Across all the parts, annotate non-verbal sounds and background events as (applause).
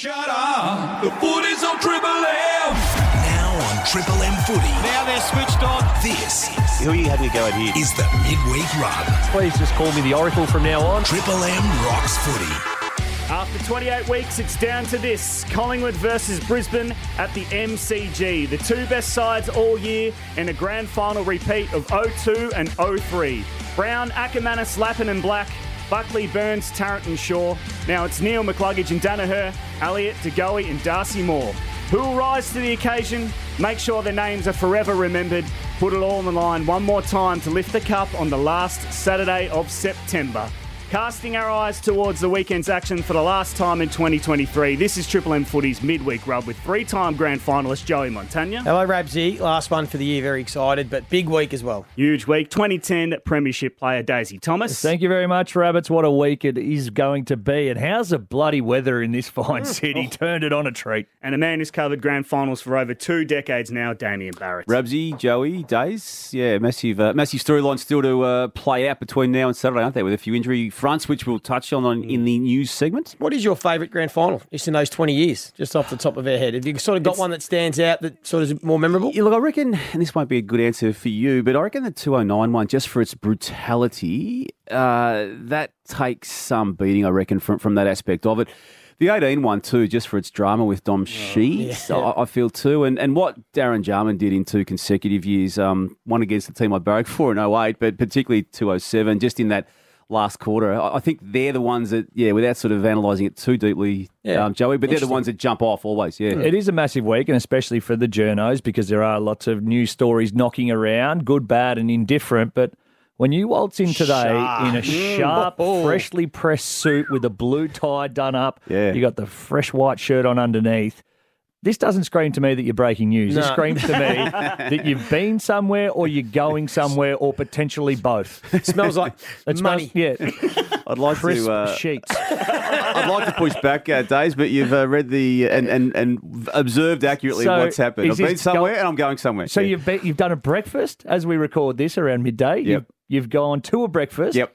Shut up. The footy's on Triple M. Now on Triple M Footy. Now they're switched on. This Who are you having a go at here? is the midweek rub. Please just call me the Oracle from now on. Triple M rocks footy. After 28 weeks, it's down to this Collingwood versus Brisbane at the MCG. The two best sides all year in a grand final repeat of 02 and 03. Brown, Akermanis, Lappin, and Black. Buckley, Burns, Tarrant, and Shaw. Now it's Neale McCluggage and Daniher, Elliott, De Goey, and Darcy Moore. Who will rise to the occasion? Make sure their names are forever remembered. Put it all on the line one more time to lift the cup on the last Saturday of September. Casting our eyes towards the weekend's action for the last time in 2023, this is Triple M Footy's midweek rub with three time grand finalist Joey Montagna. Hello, Rabsy. Last one for the year. Very excited, but big week as well. Huge week. 2010 Premiership player Daisy Thomas. Thank you very much, Rabbits. What a week it is going to be. And how's the bloody weather in this fine (laughs) city? Turned it on a treat. And a man who's covered grand finals for over two decades now, Damien Barrett. Rabsy, Joey, Days. Yeah, massive uh, massive storyline still to uh, play out between now and Saturday, aren't there? With a few injury fronts, which we'll touch on, on in the news segment. What is your favourite grand final just in those 20 years, just off the top of our head? Have you sort of got one that stands out that sort of is more memorable? Yeah, look, I reckon, and this might be a good answer for you, but I reckon the 209 one, just for its brutality, uh, that takes some beating, I reckon, from, from that aspect of it. The 18 one, too, just for its drama with Dom Sheed, I, I feel too. And and what Darren Jarman did in two consecutive years, um, one against the team I barracked for in 08, but particularly 207, just in that last quarter. I I think they're the ones that, yeah, without sort of analysing it too deeply, Yeah. um, Joey, but they're the ones that jump off always, yeah. It is a massive week, and especially for the journos, because there are lots of news stories knocking around, good, bad, and indifferent. But when you waltz in today in a sharp, freshly pressed suit with a blue tie done up, Yeah. you got the fresh white shirt on underneath. This doesn't scream to me that you're breaking news. This No. screams to me (laughs) that you've been somewhere or you're going somewhere or potentially both. It smells like (laughs) It smells- money. yeah, I'd like crisp to. Uh, sheets. (laughs) I'd like to push back, uh, Days, but you've uh, read the and, and, and observed accurately So, what's happened. I've been somewhere go- and I'm going somewhere. So Yeah. you've be, you've done a breakfast as we record this around midday. You've, you've gone to a breakfast. Yep.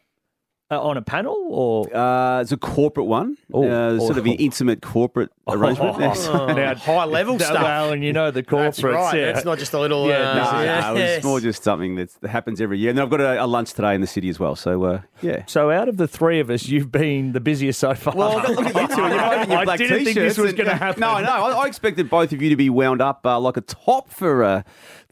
Uh, on a panel or Uh, it's a corporate one, Oh, uh, sort of an oh. intimate corporate (laughs) arrangement. Now, High level (laughs) that- stuff. Well, and you know the That's right. yeah. It's not just a little. Yeah, uh, no, No, yes. no, it's more just something that's, that happens every year. And I've got a, a lunch today in the city as well. So, uh, yeah. So out of the three of us, you've been the busiest so far. Well, look at you two. You're both in your (laughs) I didn't think this was going to happen. No, no. I, I expected both of you to be wound up uh, like a top for uh,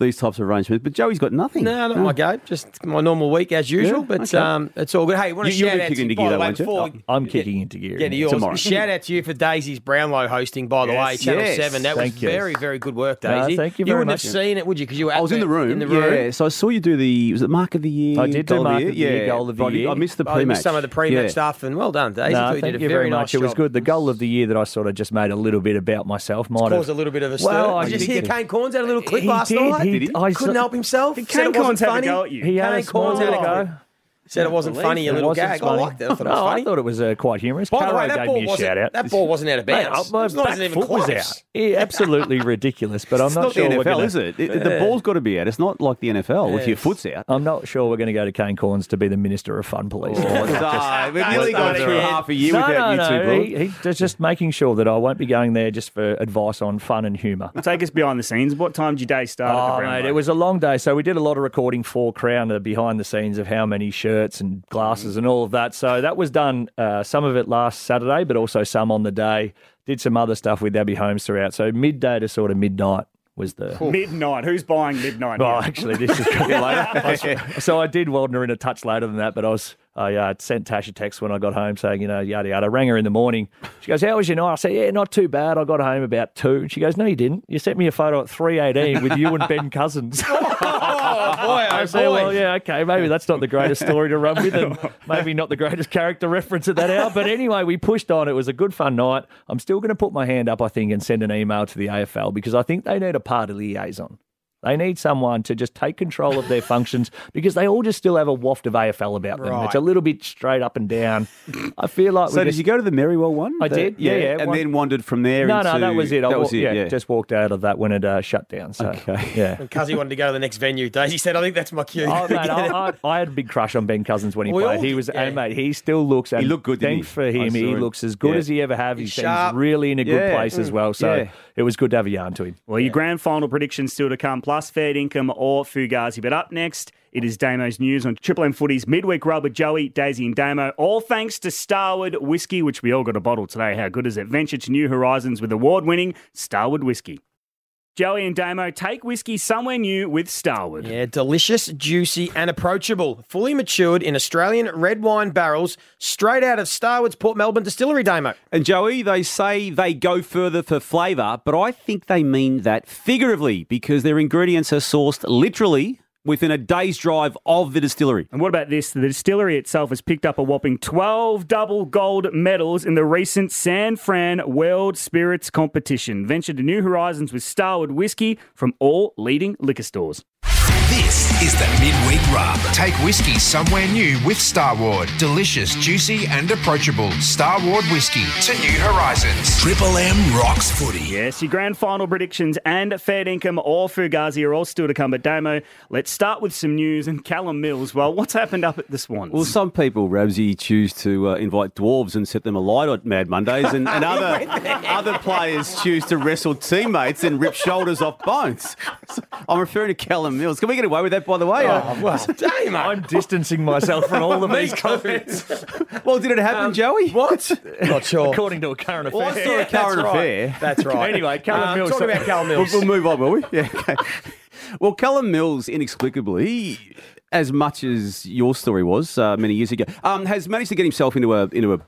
these types of arrangements. But Joey's got nothing. No, not my go. Just my normal week as usual, Yeah, but okay. um, it's all good. Hey, want to You- you'll shout be out kicking to into by gear the though, way, won't you? before Oh, I'm kicking into gear Yeah, to yours. tomorrow. Shout out to you for Daisy's Brownlow hosting, by the way, Channel yes. 7. That was Thank you. very, very good work, No, Daisy. thank you You wouldn't much. have seen it, would you? Because you were I was in the room. In the room. Yeah, so I saw you do the was it Mark of the Year? I did do Goal Mark of the Year, Yeah, Goal of the I- Year. I missed the Oh, pre-match. missed some of the pre-match stuff, and well done, Daisy. No, Thought you thank you very, very much. It was good. The goal of the year that I sort of just made a little bit about myself. Might Caused a little bit of a stir. Well, I did you did hear Kane Cornes had a little clip last did, night? He Did he? I Couldn't saw- help himself. Did Said Kane it wasn't Cornes have a go at you? He had Kane a small Cornes had a go. Go. Said it wasn't funny, a little wasn't gag. I liked it. I thought it (laughs) was No, funny. I thought it was uh, quite humorous. By the Caro way, that gave ball me a wasn't shout out. that ball wasn't out of Mate, bounds. my It not back even foot was out. Yeah, (laughs) absolutely ridiculous. But I'm It's not, not sure the we're NFL, gonna, is it? It- uh, The uh, ball's got to be out. It's not like the NFL if your foot's out. I'm not sure we're going to go to Kane Cornes to be the minister of fun police. Oh, we've (laughs) nearly gone through half a year no, without no, you two, no. Paul. He, he's just making sure that I won't be going there just for advice on fun and humour. Take us behind the scenes. What time did your day start Oh, mate, it was a long day. So we did a lot of recording for Crown, the behind the scenes of how many shirts and glasses and all of that. So that was done, uh, some of it last Saturday, but also some on the day. Did some other stuff with Abbey Holmes throughout. So midday to sort of midnight was the. midnight. Who's buying midnight? Well, here? actually, this is coming later. (laughs) I was- so I did Waldner in a touch later than that, but I was I uh, sent Tash a text when I got home saying, you know, yada yada. Rang her in the morning. She goes, "How was your night?" I said, "Yeah, not too bad. I got home about two. She goes, "No, you didn't. You sent me a photo at three eighteen with you and Ben Cousins." (laughs) Oh, I oh, said, boy. well, yeah, okay, maybe that's not the greatest story to run with, and (laughs) maybe not the greatest character reference at that hour. But anyway, we pushed on. It was a good, fun night. I'm still going to put my hand up, I think, and send an email to the AFL because I think they need a party liaison. They need someone to just take control of their functions because they all just still have a waft of AFL about them. Right. It's a little bit straight up and down. I feel like So did just, you go to the Merrywell one? I The- did, yeah, yeah, and one- then wandered from there. No, into, no, that was it. That wa- was it. yeah, Yeah, just walked out of that when it uh, shut down. So, Okay. yeah. And Cuzzy wanted to go to the next venue. Daisy said, I think that's my cue. Oh, mate, I, (laughs) I, I had a big crush on Ben Cousins when he We all played. He was, yeah. and mate, he still looks. And He looked good, didn't Thank he? for him. He him. looks as good Yeah. as he ever have. He He's seems really in a good Yeah. place as well. So it was good to have a yarn to him. Well, your grand final predictions still to come, plus fair dinkum or Fugazi. But up next, it is Damo's news on Triple M Footy's midweek rub with Joey, Daisy, and Damo. All thanks to Starward Whiskey, which we all got a bottle today. How good is it? Venture to new horizons with award-winning Starward Whiskey. Joey and Damo take whiskey somewhere new with Starward. Yeah, delicious, juicy, and approachable. Fully matured in Australian red wine barrels, straight out of Starward's Port Melbourne distillery, Damo. And Joey, they say they go further for flavour, but I think they mean that figuratively because their ingredients are sourced literally within a day's drive of the distillery. And what about this? The distillery itself has picked up a whopping 12 double gold medals in the recent San Fran World Spirits competition. Venture to new horizons with Starward whiskey from all leading liquor stores. This is the midweek rub. Take whiskey somewhere new with Starward. Delicious, juicy, and approachable. Starward whiskey to new horizons. Triple M rocks footy. Yes, your grand final predictions and fair dinkum or Fugazi are all still to come. But Damo, let's start with some news. And Callum Mills, well, what's happened up at the Swans? Well, some people, Ramsey, choose to uh, invite dwarves and set them alight on Mad Mondays, and, and (laughs) other other players choose to wrestle teammates and rip shoulders off bones. (laughs) So I'm referring to Callum Mills. Can we get away with that, by the way? Uh, well, Damo. I'm distancing myself from all of (laughs) these too. comments. (laughs) well, did it happen, Joey? What? Not sure. According to a current affair. Well, I saw a current That's right. affair. That's right. Anyway, Callum Um, Mills. Talking about Callum We'll, Mills. we'll move on, will we? (laughs) Yeah. Okay. Well, Callum Mills, inexplicably, as much as your story was uh, many years ago, um, has managed to get himself into a into a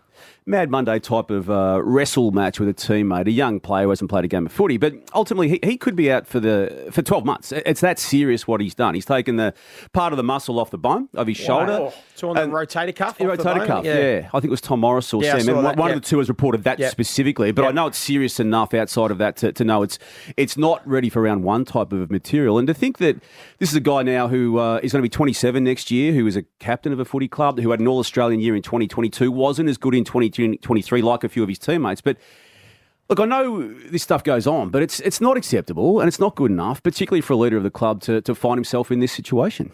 Mad Monday type of uh, wrestle match with a teammate, a young player who hasn't played a game of footy. But ultimately, he, he could be out for the for twelve months. It's that serious what he's done. He's taken the part of the muscle off the bone of his shoulder. So on the And- rotator cuff. Yeah, the rotator bone? cuff. Yeah. I think it was Tom Morris or Yeah, Sam. And one one yeah. of the two has reported that Yeah. specifically, but Yeah. I know it's serious enough outside of that to, to know it's it's not ready for round one type of material. And to think that this is a guy now who uh, is going to be 27 next year, who is a captain of a footy club, who had an All Australian year in 2022, wasn't as good in 2023 like a few of his teammates, but. Look, I know this stuff goes on, but it's it's not acceptable and it's not good enough, particularly for a leader of the club to, to find himself in this situation.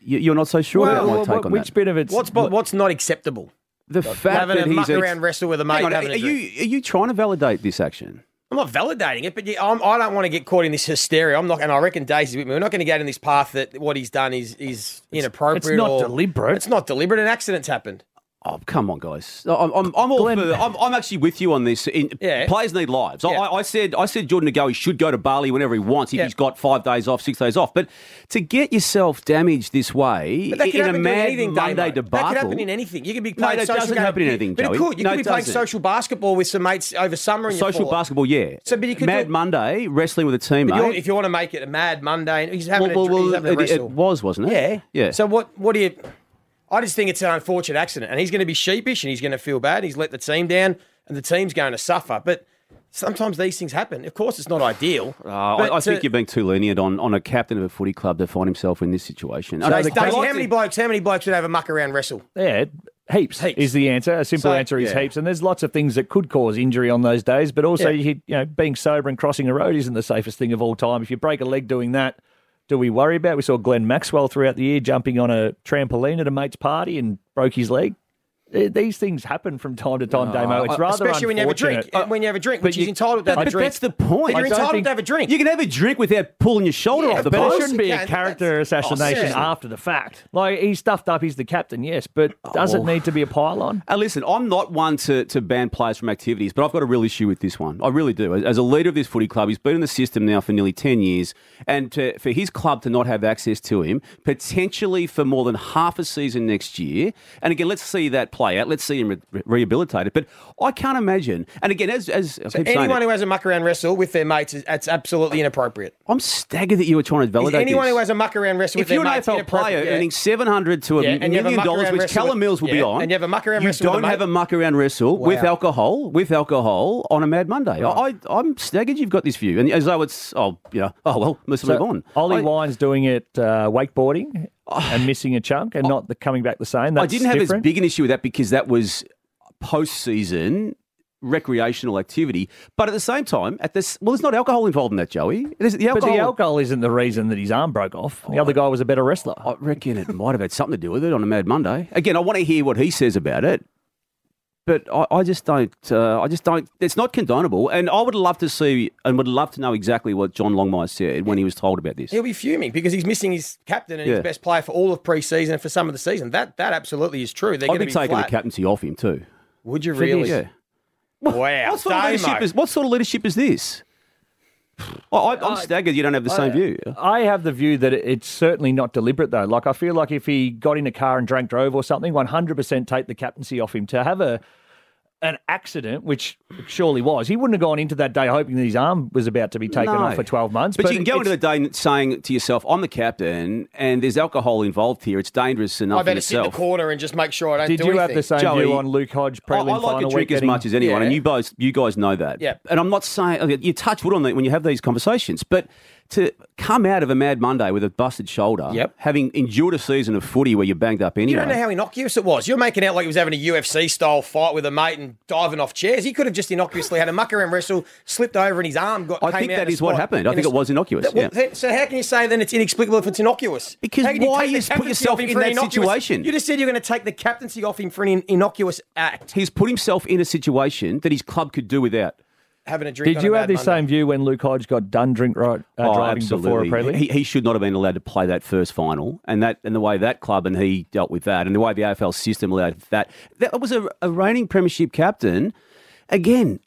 You- You're not so sure about my Well, take on that. which that. bit of it's What's what's not acceptable? The fact Having that a he's muck a- around wrestle with a mate. On, are a you are you trying to validate this action? I'm not validating it, but yeah, I'm, I don't want to get caught in this hysteria. I'm not, and I reckon Daisy's with me. We're not going to get in this path that what he's done is is inappropriate. it's not or- deliberate. It's not deliberate. An accident's happened. Oh, come on, guys! I'm, I'm, I'm all Glenn- for. I'm, I'm actually with you on this. In, Yeah. Players need lives. Yeah. I, I said I said Jordan De Goey should go to Bali whenever he wants if Yeah. he's got five days off, six days off. But to get yourself damaged this way that in a mad anything, Monday debacle, That could happen in anything. You could be No, playing that social doesn't game- happen in anything, But it could. You No, could be it playing social basketball with some mates over summer. And social basketball, yeah. So, but you could Mad Monday wrestling with a teammate. if you want to make it a mad Monday, he's having well, a, well, he's having a it, it was, wasn't it? Yeah, yeah. So what? What do you? I just think it's an unfortunate accident, and he's going to be sheepish, and he's going to feel bad. He's let the team down, and the team's going to suffer. But sometimes these things happen. Of course, it's not ideal. Uh, I, but I think to- you're being too lenient on, on a captain of a footy club to find himself in this situation. I Daisy, Daisy, how many blokes? How many blokes would have a muck around wrestle? Yeah, heaps, Heaps. is the answer. A simple So- answer is Yeah. heaps. And there's lots of things that could cause injury on those days, but also Yeah. you, you know being sober and crossing a road isn't the safest thing of all time. If you break a leg doing that, do we worry about? We saw Glenn Maxwell throughout the year jumping on a trampoline at a mate's party and broke his leg. These things happen from time to time, Damo. It's rather Especially when you have a drink. unfortunate. Uh, when you have a drink, but which he's you- entitled to have But a drink. that's the point. But you're entitled think- to have a drink. You can have a drink without pulling your shoulder Yeah, off the but it But it shouldn't be Yeah, a that's- character assassination seriously. after the fact. Like he's stuffed up, he's the captain, yes, but does Oh. it need to be a pylon? And listen, I'm not one to, to ban players from activities, but I've got a real issue with this one. I really do. As, as a leader of this footy club, he's been in the system now for nearly 10 years, and to, for his club to not have access to him, potentially for more than half a season next year. And again, let's see that play out. Let's see him re- rehabilitated. But I can't imagine. And again, as as I So keep saying, anyone it, who has a muck around wrestle with their mates, is, that's absolutely inappropriate. I'm staggered that you were trying to Is validate anyone this. who has a muck around wrestle if with you're an mates AFL player Yeah. earning seven hundred to a Yeah, and you have a million muck dollars, which wrestle Callum Mills will be on, and you have a muck around you wrestle with don't have mate? a muck around wrestle with alcohol, with alcohol on a Mad Monday. I, I'm staggered. You've got this view, and as though it's oh, you know, oh well, let's move on. Ollie I- Wine's doing it uh, wakeboarding (sighs) and missing a chunk and not the coming back the same. That's I didn't have different. as big an issue with that because that was post-season recreational activity. But at the same time, at this, well, there's not alcohol involved in that, Joey. The But the alcohol isn't the reason that his arm broke off. The other oh, guy was a better wrestler. I reckon it might have had something to do with it on a Mad Monday. Again, I want to hear what he says about it. But I, I just don't. Uh, I just don't. It's not condonable, and I would love to see and would love to know exactly what John Longmire said when he was told about this. He'll be fuming because he's missing his captain and Yeah. his best player for all of pre-season and for some of the season. That that absolutely is true. They're I'd be be taking flat. the captaincy off him too. Would you really? Yeah. Wow. What sort, of leadership is, what sort of leadership is this? I, I, I'm staggered. You don't have the same view. I have the view that it's certainly not deliberate, though. Like, I feel like if he got in a car and drank drove or something, 100% take the captaincy off him. To have a an accident, which surely was, he wouldn't have gone into that day hoping that his arm was about to be taken No. off for 12 months. But, you can go into the day saying to yourself, "I'm the captain, and there's alcohol involved here. It's dangerous enough I in better sit in the corner and just make sure I don't Did do you anything. have the same Joey, view on Luke Hodge I, I prelim like final a drink week as much as anyone, Yeah. and you guys, you guys know that. Yeah. And I'm not saying you touch wood on that when you have these conversations, but to come out of a Mad Monday with a busted shoulder, Yep. having endured a season of footy where you're banged up anyway. You don't know how innocuous it was. You're making out like he was having a UFC style fight with a mate and diving off chairs. He could have just innocuously had a muck around wrestle, slipped over, and his arm got. I think that is what happened. I think it was innocuous, That- yeah. so how can you say then it's inexplicable if it's innocuous? Because can why you put yourself in that situation? You just said you're going to take the captaincy off him for an in- innocuous act. He's put himself in a situation that his club could do without. Having a drink. Did on you a have Mad the Monday. same view when Luke Hodge got done drink right, uh, Oh, driving before a prelim? He, he should not have been allowed to play that first final, and that and the way that club and he dealt with that, and the way the AFL system allowed that. That was a, a reigning premiership captain. Again,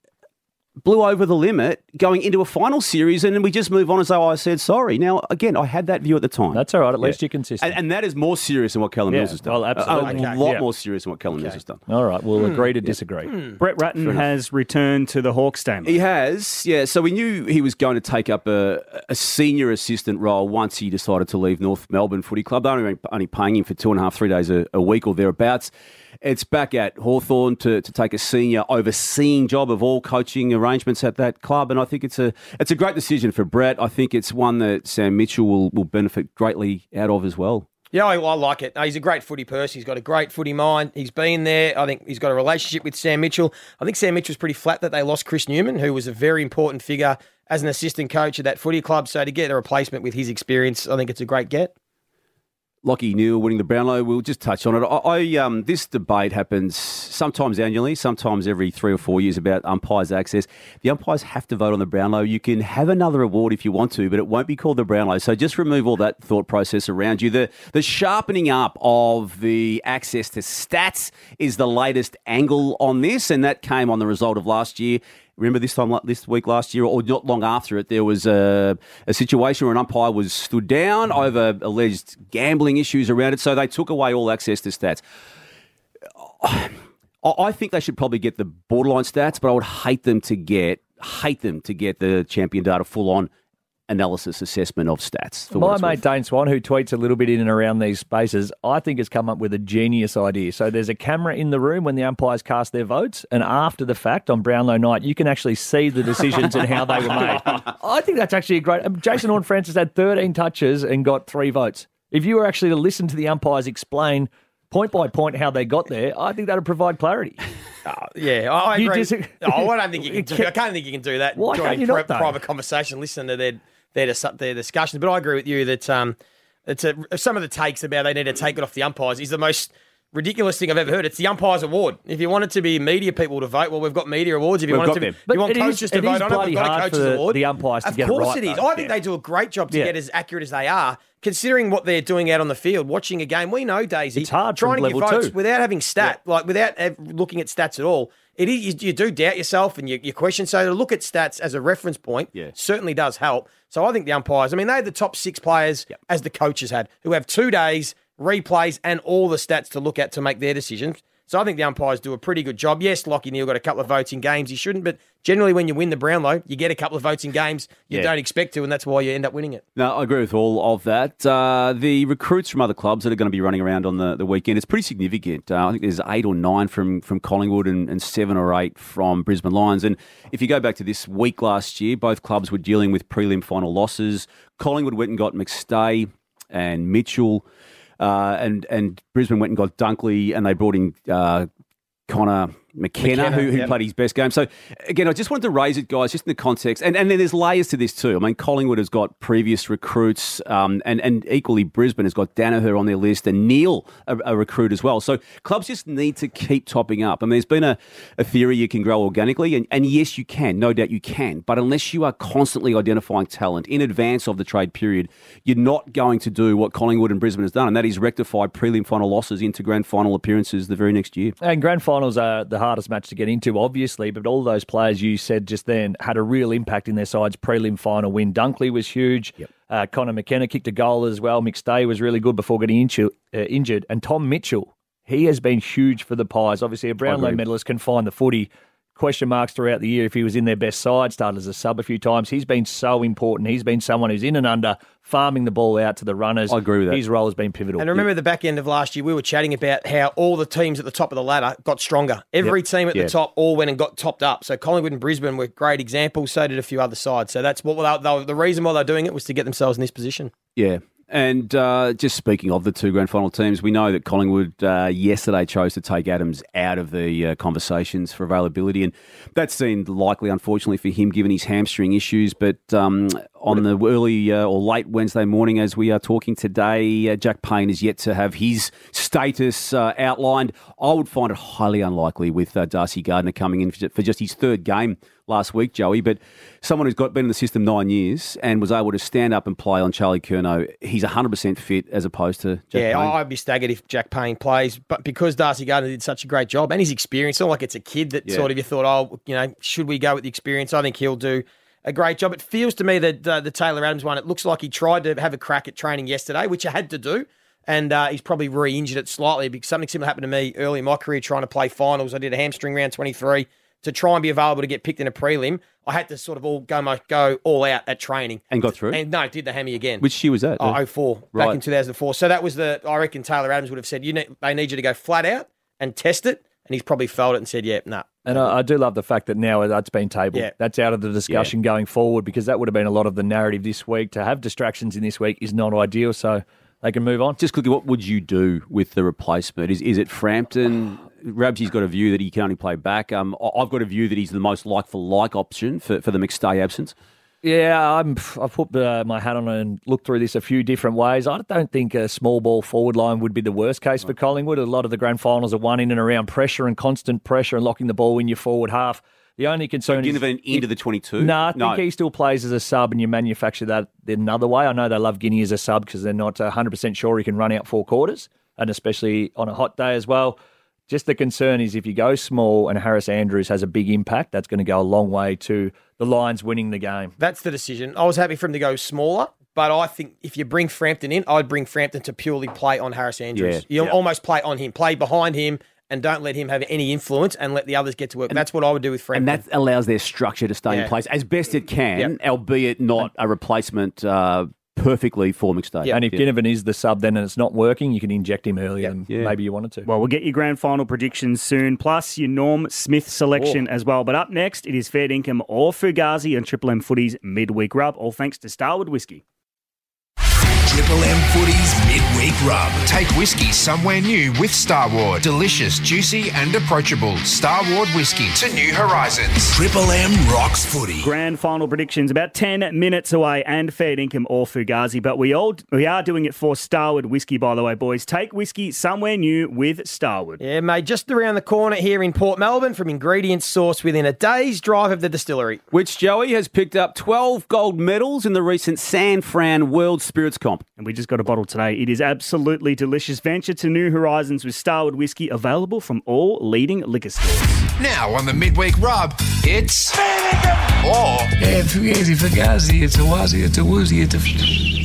blew over the limit going into a final series, and then we just move on as though I said sorry. Now, again, I had that view at the time. That's all right. At least you're consistent. and, and that is more serious than what Callum Yeah, Mills has done. well, A- absolutely. A, Okay. lot Yeah. more serious than what Callum Mills has done. all right, we'll Hmm. agree to disagree. Brett Ratten has returned to the Hawks team. He has, yeah. So we knew he was going to take up a, a senior assistant role once he decided to leave North Melbourne Footy Club. They're only, only paying him for two and a half, three days a, a week or thereabouts. It's back at Hawthorn to, to take a senior overseeing job of all coaching arrangements at that club, and I think it's a it's a great decision for Brett. I think it's one that Sam Mitchell will, will benefit greatly out of as well. Yeah, I, I like it. He's a great footy person. He's got a great footy mind. He's been there. I think he's got a relationship with Sam Mitchell. I think Sam Mitchell's pretty flat that they lost Chris Newman, who was a very important figure as an assistant coach at that footy club. So to get a replacement with his experience, I think it's a great get. Lachie Neale winning the Brownlow. We'll just touch on it. I, I um, this debate happens sometimes annually, sometimes every three or four years about umpires' access. The umpires have to vote on the Brownlow. You can have another award if you want to, but it won't be called the Brownlow. So just remove all that thought process around you. The the sharpening up of the access to stats is the latest angle on this, and that came on the result of last year. Remember this time, this week last year, or not long after it, there was a, a situation where an umpire was stood down mm. over alleged gambling issues around it. So they took away all access to stats. I I think they should probably get the borderline stats, but I would hate them to get hate them to get the champion data full on analysis assessment of stats. For My it's mate. Dane Swan, who tweets a little bit in and around these spaces, I think has come up with a genius idea. So there's a camera in the room when the umpires cast their votes, and after the fact on Brownlow night, you can actually see the decisions and how they were made. (laughs) I think that's actually a great. um, Jason Horne-Francis had 13 touches and got three votes. If you were actually to listen to the umpires explain point by point how they got there, I think that would provide clarity. (laughs) Yeah, I, I You agree. dis- oh, I don't think you can (laughs) do. I can't think you can do that. Why during can't you pri- not, private conversation, listen to their their their discussions. But I agree with you that um, it's a, some of the takes about they need to take it off the umpires is the most ridiculous thing I've ever heard. It's the umpires award. If you want it to be media people to vote, well, we've got media awards. If you We've want got it to, them. if But you want it is- coaches to it vote on it, bloody we've got a hard coaches for award. the umpires to of get it course right, it is. though. I think Yeah. they do a great job to Yeah. get as accurate as they are. Considering what they're doing out on the field, watching a game, we know Daisy. It's hard from trying to give level votes two. without having stat, like without looking at stats at all. It is you, you do doubt yourself and you, you question. So to look at stats as a reference point Yeah. certainly does help. So I think the umpires. I mean, they had the top six players as the coaches had, who have two days replays and all the stats to look at to make their decisions. So I think the umpires do a pretty good job. Yes, Lachie Neale got a couple of votes in games he shouldn't, but generally when you win the Brownlow, you get a couple of votes in games you Yeah. don't expect to, and that's why you end up winning it. No, I agree with all of that. Uh, the recruits from other clubs that are going to be running around on the, the weekend, it's pretty significant. Uh, I think there's eight or nine from, from Collingwood and, and seven or eight from Brisbane Lions. And if you go back to this week last year, both clubs were dealing with prelim final losses. Collingwood went and got McStay and Mitchell, uh, and, and Brisbane went and got Dunkley, and they brought in uh, Conor McKenna, McKenna, who, who yep. played his best game. So, again, I just wanted to raise it, guys, just in the context. And, and then there's layers to this, too. I mean, Collingwood has got previous recruits, um, and, and equally Brisbane has got Daniher on their list and Neale, a, a recruit as well. So, clubs just need to keep topping up. I mean, there's been a, a theory you can grow organically, and, and yes, you can. No doubt you can. But unless you are constantly identifying talent in advance of the trade period, you're not going to do what Collingwood and Brisbane has done, and that is rectify prelim final losses into grand final appearances the very next year. And grand finals are the hardest match to get into, obviously, but all those players you said just then had a real impact in their side's prelim final win. Dunkley was huge. Uh, Conor McKenna kicked a goal as well. McStay was really good before getting inju- uh, injured. And Tom Mitchell, he has been huge for the Pies. Obviously, a Brownlow medalist can find the footy. Question marks throughout the year if he was in their best side, started as a sub a few times. He's been so important. He's been someone who's in and under, farming the ball out to the runners. I agree with that. His role has been pivotal. And remember the back end of last year, we were chatting about how all the teams at the top of the ladder got stronger. Every team at Yeah. the top all went and got topped up. So Collingwood and Brisbane were great examples. So did a few other sides. So that's what they, they, the reason why they're doing it was to get themselves in this position. Yeah. And uh, just speaking of the two grand final teams, we know that Collingwood uh, yesterday chose to take Adams out of the uh, conversations for availability, and that seemed likely, unfortunately, for him given his hamstring issues. But um, on the early uh, or late Wednesday morning, as we are talking today, uh, Jack Payne is yet to have his status uh, outlined. I would find it highly unlikely with Darcy Gardner coming in for just his third game last week, Joey. But someone who's got been in the system nine years and was able to stand up and play on Charlie Curnow, he's 100% fit as opposed to Jack yeah, Payne. I'd be staggered if Jack Payne plays, but because Darcy Gardner did such a great job and his experience, it's not like it's a kid that Yeah. sort of you thought, oh, you know, should we go with the experience? I think he'll do a great job. It feels to me that uh, the Taylor Adams one, it looks like he tried to have a crack at training yesterday, which I had to do. And uh, he's probably re-injured it slightly because something similar happened to me early in my career trying to play finals. I did a hamstring round 23 to try and be available to get picked in a prelim. I had to sort of all go my, go all out at training. And got through? And no, did the hammy again. Which year was that? Oh, 04, back in 2004. So that was the, I reckon Taylor Adams would have said, you need, they need you to go flat out and test it. And he's probably failed it and said, yeah, nah. And I, I do love the fact that now that's been tabled. Yeah. That's out of the discussion going forward because that would have been a lot of the narrative this week. To have distractions in this week is not ideal, so they can move on. Just quickly, what would you do with the replacement? Is is it Frampton? Rabsy's got a view that he can only play back. Um, I- I've got a view that he's the most like for like option for, for the McStay absence. Yeah, I'm, I've put uh, my hat on and looked through this a few different ways. I don't think a small ball forward line would be the worst case for Collingwood. A lot of the grand finals are won in and around pressure and constant pressure and locking the ball in your forward half. The only concern is Ginnivan into the 22? No, I think he still plays as a sub, and you manufacture that another way. I know they love Guinea as a sub because they're not 100% sure he can run out four quarters, and especially on a hot day as well. Just the concern is if you go small and Harris Andrews has a big impact, that's going to go a long way to the Lions winning the game. That's the decision. I was happy for him to go smaller, but I think if you bring Frampton in, I'd bring Frampton to purely play on Harris Andrews. Yeah, you yeah. almost play on him, play behind him, and don't let him have any influence and let the others get to work. And That's what I would do with Frampton. And that allows their structure to stay in place as best it can, albeit not a replacement uh, perfectly for McStay. And if Yeah. Ginnivan is the sub then and it's not working, you can inject him earlier than Yeah. maybe you wanted to. Well, we'll get your grand final predictions soon, plus your Norm Smith selection oh. as well. But up next, it is Fair Dinkum or Fugazi and Triple M Footy's midweek rub, all thanks to Starward Whiskey. Triple M Footy's midweek rub. Take whiskey somewhere new with Starward. Delicious, juicy, and approachable. Starward whiskey to new horizons. Triple M rocks footy. Grand final predictions about 10 minutes away and Fair Dinkum or Fugazi. But we all we are doing it for Starward Whiskey, by the way, boys. Take whiskey somewhere new with Starward. yeah, mate, just around the corner here in Port Melbourne from ingredients sourced within a day's drive of the distillery. Which Joey has picked up 12 gold medals in the recent San Fran World Spirits Comp. And we just got a bottle today. It is absolutely delicious. Venture to new horizons with Starward Whiskey, available from all leading liquor stores. Now on the midweek rub, it's or Yeah, Fugazi, Fugazi, it's a Wazzy, it's a.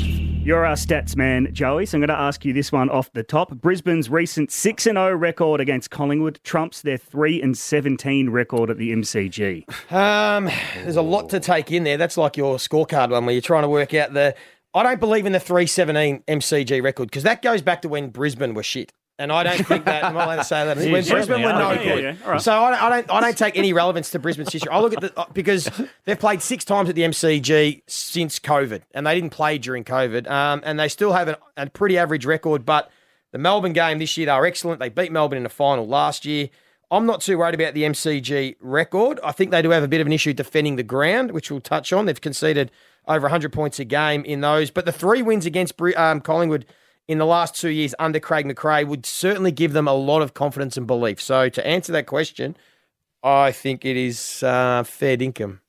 You're our stats man, Joey. So I'm going to ask you this one off the top. Brisbane's recent 6 0 record against Collingwood trumps their 3 and 17 record at the MCG. Um, there's a lot to take in there. That's like your scorecard one where you're trying to work out the. I don't believe in the 317 MCG record because that goes back to when Brisbane were shit. And I don't think that. Am I allowed to say that? (laughs) When. Brisbane were no yeah, good. yeah, right. So I don't, I don't. I don't take any relevance to Brisbane's history. I look at the uh, because they've played six times at the MCG since COVID, and they didn't play during COVID, um, and they still have a, a pretty average record. But the Melbourne game this year, they were excellent. They beat Melbourne in the final last year. I'm not too worried about the MCG record. I think they do have a bit of an issue defending the ground, which we'll touch on. They've conceded over 100 points a game in those, but the three wins against um, Collingwood in the last two years under Craig McRae would certainly give them a lot of confidence and belief. So to answer that question, I think it is uh, fair dinkum.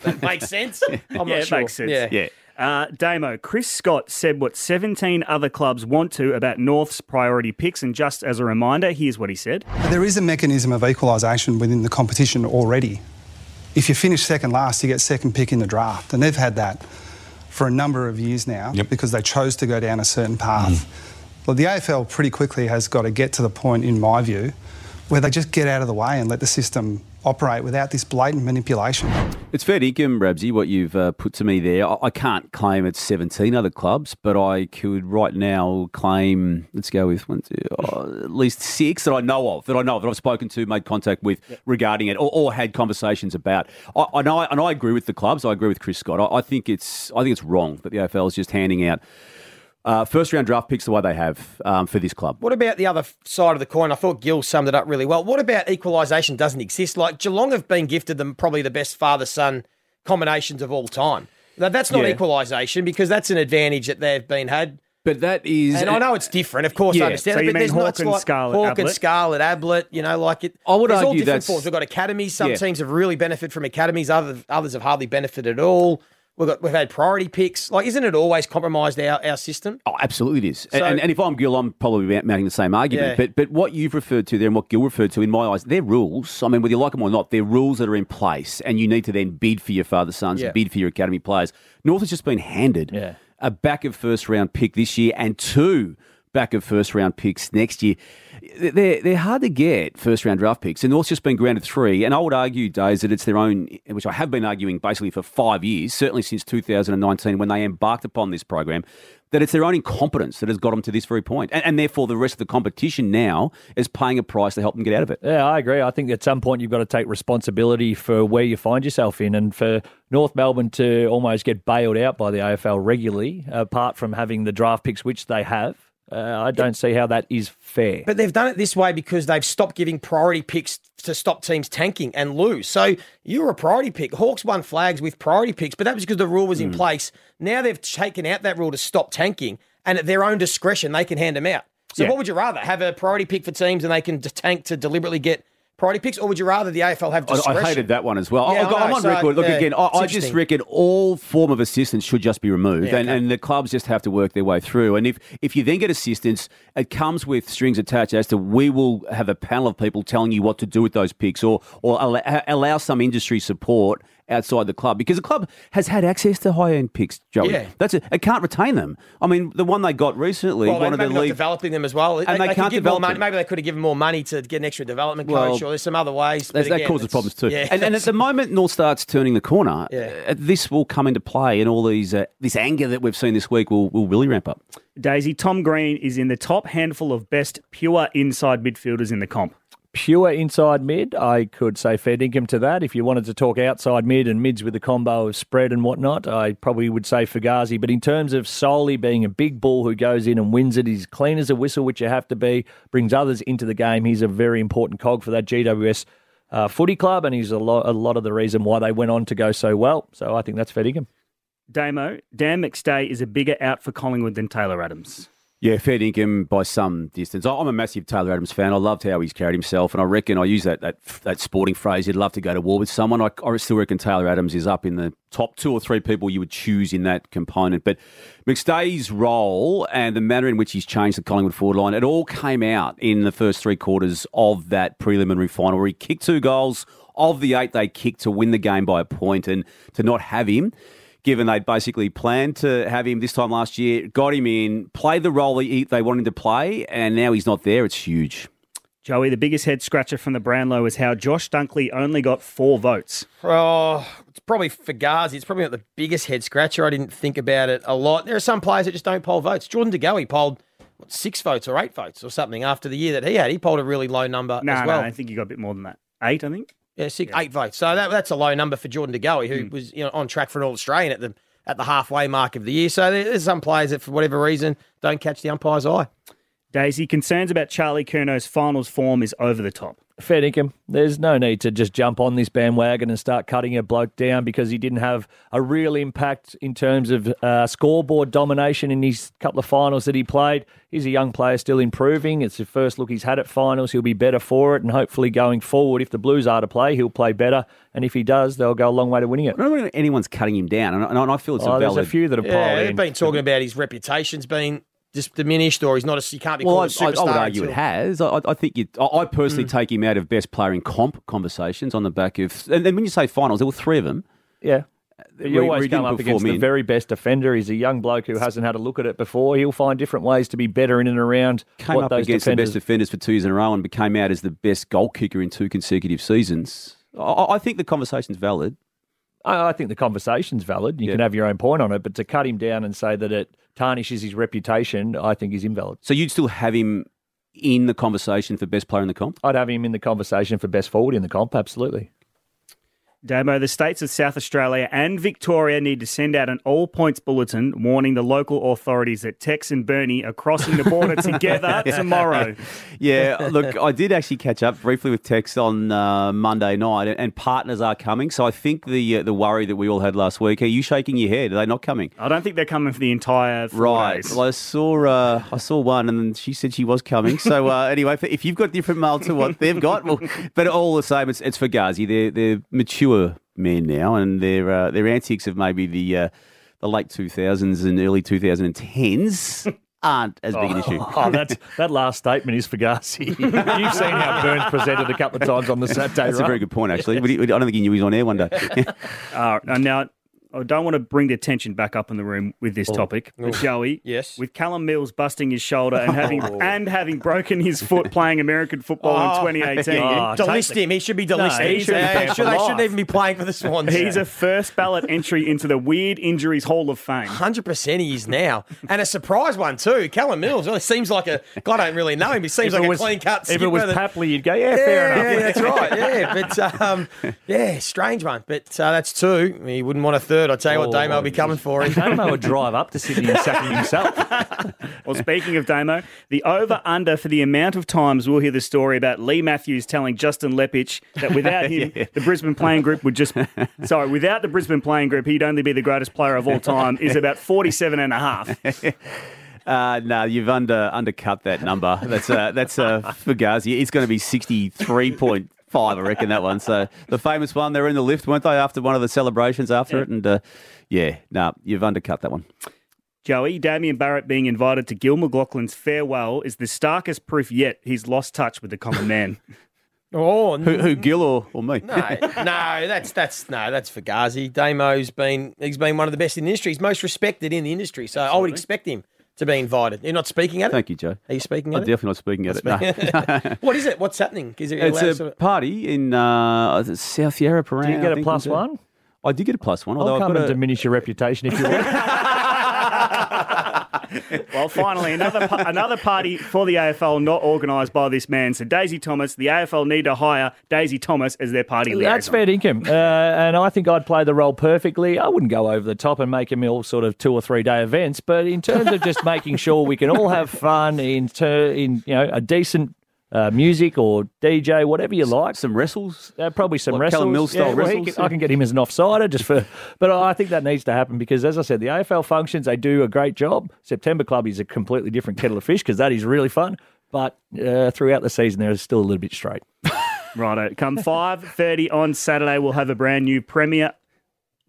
That makes sense. (laughs) I'm yeah, not it sure. makes sense. Yeah. Yeah. Uh, Damo, Chris Scott said what 17 other clubs want to about North's priority picks. And just as a reminder, here's what he said. There is a mechanism of equalisation within the competition already. If you finish second last, you get second pick in the draft. And they've had that for a number of years now Yep. because they chose to go down a certain path. Mm. Well, the AFL pretty quickly has got to get to the point, in my view, where they just get out of the way and let the system operate without this blatant manipulation. It's fair dinkum, Rabsy, what you've uh, put to me there. I, I can't claim it's 17 other clubs, but I could right now claim, let's go with one, two, oh, at least six that I know of, that I know of, that I've spoken to, made contact with regarding it, or, or had conversations about. I, I know, and I agree with the clubs. I agree with Chris Scott. I, I think it's, I think it's wrong that the AFL is just handing out uh, first round draft picks the way they have um, for this club. What about the other side of the coin? I thought Gil summed it up really well. What about equalisation doesn't exist? Like Geelong have been gifted them probably the best father son combinations of all time. Now, that's not Yeah. equalisation because that's an advantage that they've been had. But that is, And I know it's different, of course, Yeah. I understand So it, you but mean there's Hawke not and like Scarlett Hawke and Ablett? Scarlett Ablett, you know, like it. I would there's all argue different that's- forms. We've got academies. Some Yeah. teams have really benefited from academies. Other others have hardly benefited at all. We've got we've had priority picks. Like, isn't it always compromised our, our system? Oh, absolutely it is. And- So- and, and if I'm Gil, I'm probably mounting the same argument. Yeah. But but what you've referred to there and what Gil referred to, in my eyes, they're rules. I mean, whether you like them or not, they're rules that are in place, and you need to then bid for your father sons, Yeah. bid for your academy players. North has just been handed Yeah. a back of first round pick this year and two back of first round picks next year. They're, they're hard to get first round draft picks, and North's just been granted three. And I would argue, Days, that it's their own, which I have been arguing basically for five years, certainly since 2019 when they embarked upon this program, that it's their own incompetence that has got them to this very point. And, and therefore, the rest of the competition now is paying a price to help them get out of it. Yeah, I agree. I think at some point you've got to take responsibility for where you find yourself in, and for North Melbourne to almost get bailed out by the AFL regularly, apart from having the draft picks which they have. Uh, I don't see how that is fair. But they've done it this way because they've stopped giving priority picks to stop teams tanking and lose. So you're a priority pick. Hawks won flags with priority picks, but that was because the rule was in place. Now they've taken out that rule to stop tanking, and at their own discretion, they can hand them out. So Yeah. what would you rather have a priority pick for teams and they can tank to deliberately get priority picks, or would you rather the AFL have I, discretion? I hated that one as well. Yeah, oh, I, I am on so, record. Look yeah, again. I, I just reckon all form of assistance should just be removed, Yeah, and, okay. and the clubs just have to work their way through. And if if you then get assistance, it comes with strings attached as to we will have a panel of people telling you what to do with those picks, or or allow, allow some industry support outside the club because the club has had access to high end picks. Joey, Yeah. that's it. It can't retain them. I mean, the one they got recently, Well, one of the league. developing them as well. And they could can't give more develop money. them. Maybe they could have given more money to get an extra development coach, Well, or there's some other ways. but That, that again, causes problems too. Yeah. And, and at the moment, North starts turning the corner. Yeah. uh, this will come into play, and all these uh, this anger that we've seen this week will, will really ramp up. Daisy, Tom Green is in the top handful of best pure inside midfielders in the comp. Pure inside mid, I could say fair dinkum to that. If you wanted to talk outside mid and mids with a combo of spread and whatnot, I probably would say Fugazi. But in terms of solely being a big bull who goes in and wins it, he's clean as a whistle, which you have to be, brings others into the game. He's a very important cog for that GWS uh, footy club, and he's a lot, a lot of the reason why they went on to go so well. So I think that's fair dinkum. Damo, Dan McStay is a bigger out for Collingwood than Taylor Adams. Yeah, fair dinkum by some distance. I'm a massive Taylor Adams fan. I loved how he's carried himself, and I reckon I use that that, that sporting phrase. He'd love to go to war with someone. I, I still reckon Taylor Adams is up in the top two or three people you would choose in that component. But McStay's role and the manner in which he's changed the Collingwood forward line, it all came out in the first three quarters of that preliminary final where he kicked two goals of the eight they kicked to win the game by a point, and to not have him given they'd basically planned to have him this time last year, got him in, played the role he, they wanted him to play, and now he's not there. It's huge. Joey, the biggest head scratcher from the Brownlow is how Josh Dunkley only got four votes. Oh, it's probably for Fugazi. It's probably not the biggest head scratcher. I didn't think about it a lot. There are some players that just don't poll votes. Jordan De Goey polled what, six votes or eight votes or something after the year that he had. He polled a really low number No, as well. no, I think you got a bit more than that. Eight, I think. Yeah, six, eight votes. So that, that's a low number for Jordan De Goey, who hmm. was you know on track for an All Australian at the at the halfway mark of the year. So there's some players that, for whatever reason, don't catch the umpire's eye. Daisy, concerns about Charlie Curnow's finals form is over the top. Fair dinkum. There's no need to just jump on this bandwagon and start cutting a bloke down because he didn't have a real impact in terms of uh, scoreboard domination in his couple of finals that he played. He's a young player still improving. It's the first look he's had at finals. He'll be better for it, and hopefully going forward, if the Blues are to play, he'll play better. And if he does, they'll go a long way to winning it. I don't think anyone's cutting him down, and I, and I feel it's Oh, a there's a few that have Yeah, polled they've been talking about his reputation's been just diminished, or he's not a he can't be Well, I, called a I, I superstar. would argue it has. I, I think you, I, I personally mm. take him out of best player in comp conversations on the back of. And then when you say finals, there were three of them. Yeah. But Where- you where always he come up against the in. very best defender. He's a young bloke who hasn't had a look at it before. He'll find different ways to be better in and around Came what up those against defenders. the best defenders for two years in a row and became out as the best goal kicker in two consecutive seasons. I, I think the conversation's valid. I, I think the conversation's valid. You Yeah. can have your own point on it, but to cut him down and say that it tarnishes his reputation, I think is invalid. So you'd still have him in the conversation for best player in the comp? I'd have him in the conversation for best forward in the comp, absolutely. Damo, the states of South Australia and Victoria need to send out an all points bulletin warning the local authorities that Tex and Bernie are crossing the border (laughs) together tomorrow. (laughs) Yeah, look, I did actually catch up briefly with Tex on uh, Monday night, and- and partners are coming. So I think the uh, the worry that we all had last week. Are you shaking your head? Are they not coming? I don't think they're coming for the entire Right. days. Well, I saw uh, I saw one, and she said she was coming. So uh, (laughs) anyway, if- if you've got different mail to what they've got, well, but all the same, it's it's Fugazi. They're they're mature men now, and their uh, their antics of maybe the uh, the late two thousands and early two thousand and tens (laughs) aren't as big an issue. Oh, that's, (laughs) that last statement is for Fugazi. You've seen how Burns presented a couple of times on the Saturday That's a very good point, actually. He- I don't think he knew he was on air one day. (laughs) Uh, now, I don't want to bring the tension back up in the room with this topic, but Joey, Yes. with Callum Mills busting his shoulder and having and having broken his foot playing American football Oh, in 2018, Oh, Delist the- him. He should be delisted. No, he should uh, should, they shouldn't even be playing for the Swans. he's a first ballot entry into the Weird Injuries Hall of Fame. Hundred percent, he is now, and a surprise one too. Callum Mills really seems like a. God, I don't really know him. He seems If like it a was- clean cut. If it was Papley, you'd go, yeah, fair enough. yeah, that's right. Yeah, but (laughs) um, yeah, strange one. But uh, that's two. He wouldn't want a third. I tell you what, Oh, Damo will be coming for him. (laughs) Damo would drive up to Sydney and sack him himself. (laughs) Well, speaking of Damo, the over under for the amount of times we'll hear the story about Leigh Matthews telling Justin Leppitsch that without (laughs) him, the Brisbane playing group would just, sorry, without the Brisbane playing group, he'd only be the greatest player of all time, is about 47 and a half. Uh, no, you've under undercut that number. That's uh, that's uh, Fugazi. It's going to be sixty three point five, I reckon that one. So the famous one, they were in the lift, weren't they, after one of the celebrations after it? And uh, yeah, no, you've undercut that one. Joey, Damien Barrett being invited to Gil McLachlan's farewell is the starkest proof yet he's lost touch with the common man. (laughs) Oh Who, who Gil or, or me? No, no, that's that's no, that's Fugazi. Damo's been he's been one of the best in the industry. He's most respected in the industry, so I would expect him to be invited. You're not speaking at it. Thank you, Joe. Are you speaking I'm at it? definitely not speaking at it. No. (laughs) (laughs) What is it? What's happening? Is it it's a sort of- party in uh, South Yarra Parade. Do you get I a think, plus was it? one? I did get a plus one. I'll Although come I've and a, diminish your reputation if you want. (laughs) Well, finally, another pa- another party for the AFL not organised by this man. So Daisy Thomas, the AFL need to hire Daisy Thomas as their party liaison. That's fair dinkum. Uh, and I think I'd play the role perfectly. I wouldn't go over the top and make them all sort of two or three day events, but in terms of just making sure we can all have fun in, ter- in you know, a decent uh, music or DJ, whatever you like. some wrestles. Uh, probably some Like wrestles. Callum Mills style well, he wrestles, can- I can get him as an offsider just for, (laughs) but I think that needs to happen because, as I said, the AFL functions they do a great job. September Club is a completely different kettle of fish because that is really fun. But uh, throughout the season, there is still a little bit straight. (laughs) Righto. Come 5.30 on Saturday, we'll have a brand new premiere.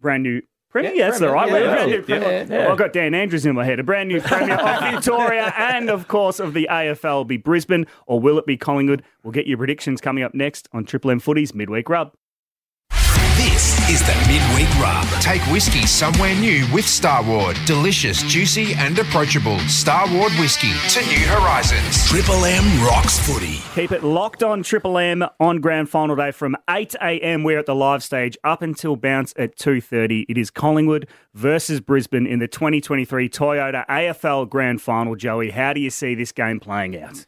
Brand new... Premier, Yeah, that's the right yeah, word. yeah, Brand yeah, yeah. Well, I've got Dan Andrews in my head. A brand new Premier of (laughs) Victoria and, of course, of the AFL be Brisbane or will it be Collingwood? We'll get your predictions coming up next on Triple M Footy's Midweek Rub. This is the midweek rub. Take whiskey somewhere new with Starward. Delicious, juicy, and approachable. Starward whiskey to new horizons. Triple M rocks footy. Keep it locked on Triple M on Grand Final Day from 8 a.m. We're at the live stage up until bounce at 2:30. It is Collingwood versus Brisbane in the 2023 Toyota AFL Grand Final. Joey, how do you see this game playing out?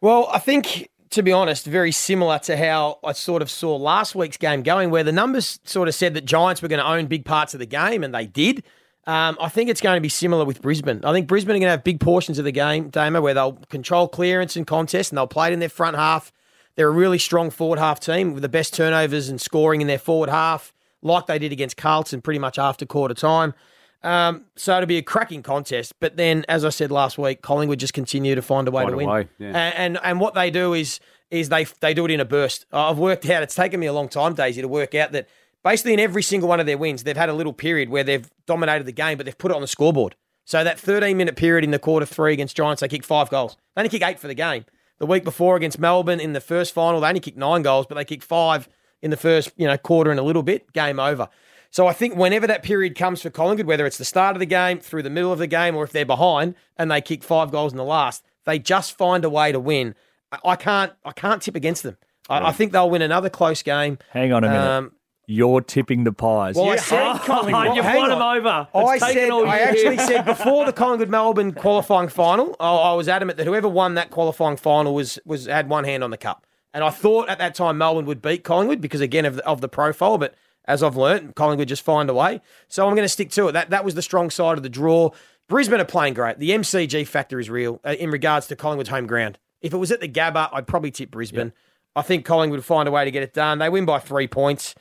Well, I think, to be honest, very similar to how I sort of saw last week's game going, where the numbers sort of said that Giants were going to own big parts of the game, and they did. Um, I think it's going to be similar with Brisbane. I think Brisbane are going to have big portions of the game, Damo, where they'll control clearance and contest, and they'll play it in their front half. They're a really strong forward half team with the best turnovers and scoring in their forward half, like they did against Carlton pretty much after quarter time. Um, so it'll be a cracking contest. But then, as I said last week, Collingwood just continue to find a way Find to win. way, yeah. and, and and what they do is is they they do it in a burst. I've worked out. It's taken me a long time, Daisy, to work out that basically in every single one of their wins, they've had a little period where they've dominated the game, but they've put it on the scoreboard. So that 13 minute period in the quarter three against Giants, they kicked five goals. They only kicked eight for the game. The week before against Melbourne in the first final, they only kicked nine goals, but they kicked five in the first you know quarter and a little bit. Game over. So I think whenever that period comes for Collingwood, whether it's the start of the game, through the middle of the game, or if they're behind and they kick five goals in the last, they just find a way to win. I- I can't I can't tip against them. I, I think they'll win another close game. Hang on a minute. Um, You're tipping the pies. well, I You- said Oh, Collingwood. (laughs) You've won them over. I It's taken said, all I actually (laughs) said before the Collingwood Melbourne qualifying final, I, I was adamant that whoever won that qualifying final was was had one hand on the cup, and I thought at that time Melbourne would beat Collingwood because again of the, of the profile, but as I've learnt, Collingwood just find a way. So I'm going to stick to it. That that was the strong side of the draw. Brisbane are playing great. The MCG factor is real uh, in regards to Collingwood's home ground. If it was at the Gabba, I'd probably tip Brisbane. I think Collingwood would find a way to get it done. They win by three points.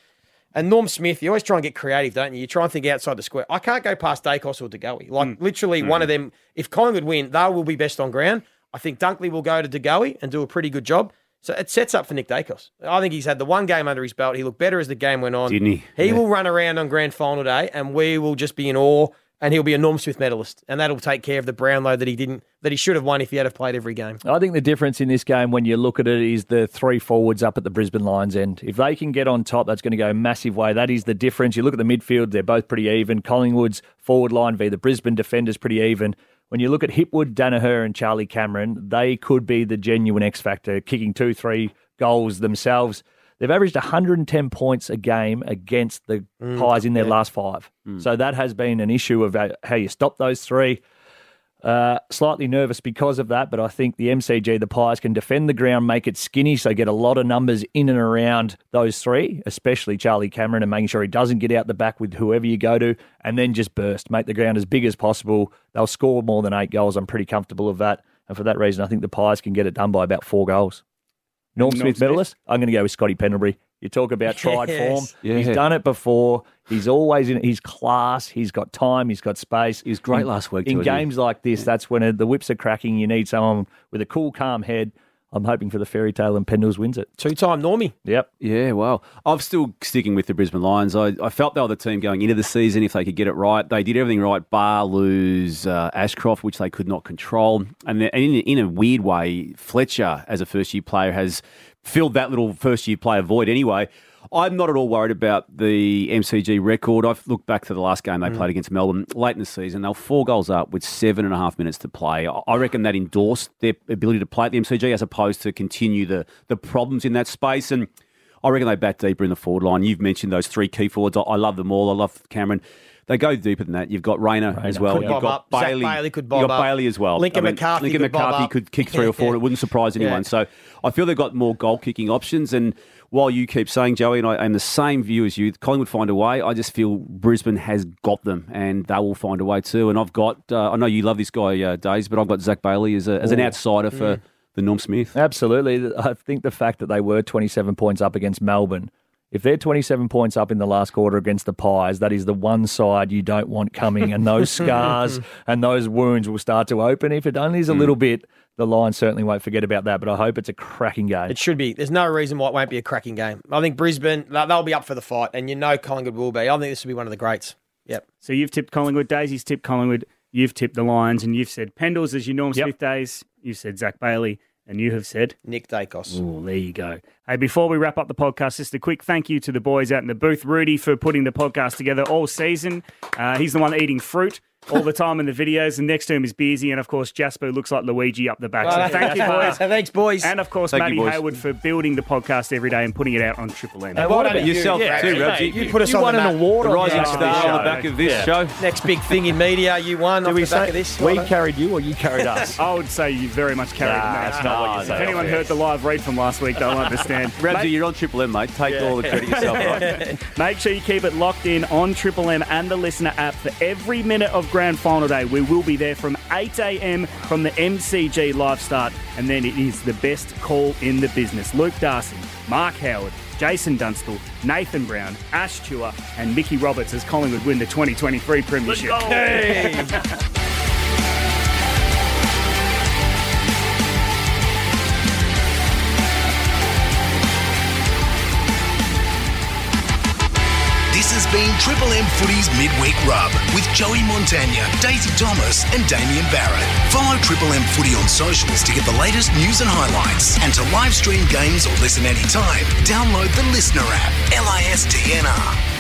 And Norm Smith, you always try and get creative, don't you? You try and think outside the square. I can't go past Daicos or De Goey. Like literally one of them. If Collingwood win, they will be best on ground. I think Dunkley will go to De Goey and do a pretty good job. So it sets up for Nick Daicos. I think he's had the one game under his belt. He looked better as the game went on. Didn't he? He Yeah. will run around on grand final day, and we will just be in awe. And he'll be a Norm Smith medalist, and that'll take care of the Brownlow that he didn't, that he should have won if he had have played every game. I think the difference in this game, when you look at it, is the three forwards up at the Brisbane Lions end. If they can get on top, that's going to go a massive way. That is the difference. You look at the midfield; they're both pretty even. Collingwood's forward line v the Brisbane defenders pretty even. When you look at Hipwood, Daniher, and Charlie Cameron, they could be the genuine X factor, kicking two, three goals themselves. They've averaged 110 points a game against the mm. Pies in their last five. Mm. So that has been an issue of how you stop those three. Uh, slightly nervous because of that, but I think the MCG, the Pies, can defend the ground, make it skinny, so get a lot of numbers in and around those three, especially Charlie Cameron, and making sure he doesn't get out the back with whoever you go to, and then just burst, make the ground as big as possible. They'll score more than eight goals. I'm pretty comfortable of that, and for that reason, I think the Pies can get it done by about four goals. Norm, Norm Smith Smith? medalist. I'm going to go with Scotty Pendlebury. You talk about tried Yes. form. Yeah. He's done it before. He's always in. He's class. He's got time. He's got space. He was great In- last week, In too, wasn't he? games like this, that's when the whips are cracking. You need someone with a cool, calm head. I'm hoping for the fairy tale and Pendles wins it. Two time Normie. Yep. Yeah, well, I'm still sticking with the Brisbane Lions. I, I felt they were the team going into the season if they could get it right. They did everything right, bar lose uh, Ashcroft, which they could not control. And, and in, in a weird way, Fletcher, as a first year player, has filled that little first year player void anyway. I'm not at all worried about the MCG record. I've looked back to the last game they mm. played against Melbourne late in the season. They were four goals up with seven and a half minutes to play. I- I reckon that endorsed their ability to play at the MCG as opposed to continue the, the problems in that space. And I reckon they bat deeper in the forward line. You've mentioned those three key forwards. I, I love them all. I love Cameron. They go deeper than that. You've got Rayner, as well. Could You've bob got Bailey. Bailey could You've got up. Bailey as well. Lincoln McCarthy Lincoln could bob McCarthy could kick three or four. It wouldn't surprise anyone. Yeah. So I feel they've got more goal kicking options. And while you keep saying, Joey, and I am the same view as you, Collingwood find a way. I just feel Brisbane has got them, and they will find a way too. And I've got, uh, I know you love this guy, uh, Days, but I've got Zac Bailey as, a, as an outsider for the Norm Smith. Absolutely. I think the fact that they were 27 points up against Melbourne, if they're 27 points up in the last quarter against the Pies, that is the one side you don't want coming. And those (laughs) scars and those wounds will start to open. If it only is a mm. little bit, the Lions certainly won't forget about that. But I hope it's a cracking game. It should be. There's no reason why it won't be a cracking game. I think Brisbane, they- they'll be up for the fight, and you know Collingwood will be. I think this will be one of the greats. Yep. So you've tipped Collingwood. Daisy's tipped Collingwood. You've tipped the Lions, and you've said Pendles as your Norm Yep. Smith days. You've said Zac Bailey And you have said? Nick Daicos. Oh, there you go. Hey, before we wrap up the podcast, just a quick thank you to the boys out in the booth. Rudy for putting the podcast together all season. Uh, he's the one eating fruit all the time in the videos. And next to him is Beersy. And of course, Jasper looks like Luigi up the back. So thank you, boys. Thanks, boys. And of course, Thank Matty you. Hayward for building the podcast every day and putting it out on Triple M. And what about Yourself you? too, Yeah, Rubsy. You put us you on won the an map. award The on rising this star show. on the back of this Yeah. show. Next big thing in media, you won Did off we the back say of this. we carried you or you carried (laughs) us? I would say you very much carried Nah, the match. that's not what you If say. anyone heard the live read from last week, they'll understand. (laughs) Ramsey, you're on Triple M, mate. Take all the credit yourself. (laughs) Make sure you keep it locked in on Triple M and the Listener app for every minute of Grand Final Day. We will be there from 8 a.m. from the MCG live start, and then it is the best call in the business. Luke Darcy, Mark Howard, Jason Dunstall, Nathan Brown, Ash Chua, and Mickey Roberts as Collingwood win the 2023 Premiership. (laughs) been Triple M Footy's Midweek Rub with Joey Montagna, Daisy Thomas, and Damian Barrett. Follow Triple M Footy on socials to get the latest news and highlights. And to live stream games or listen anytime, download the Listener app. L I S T N R.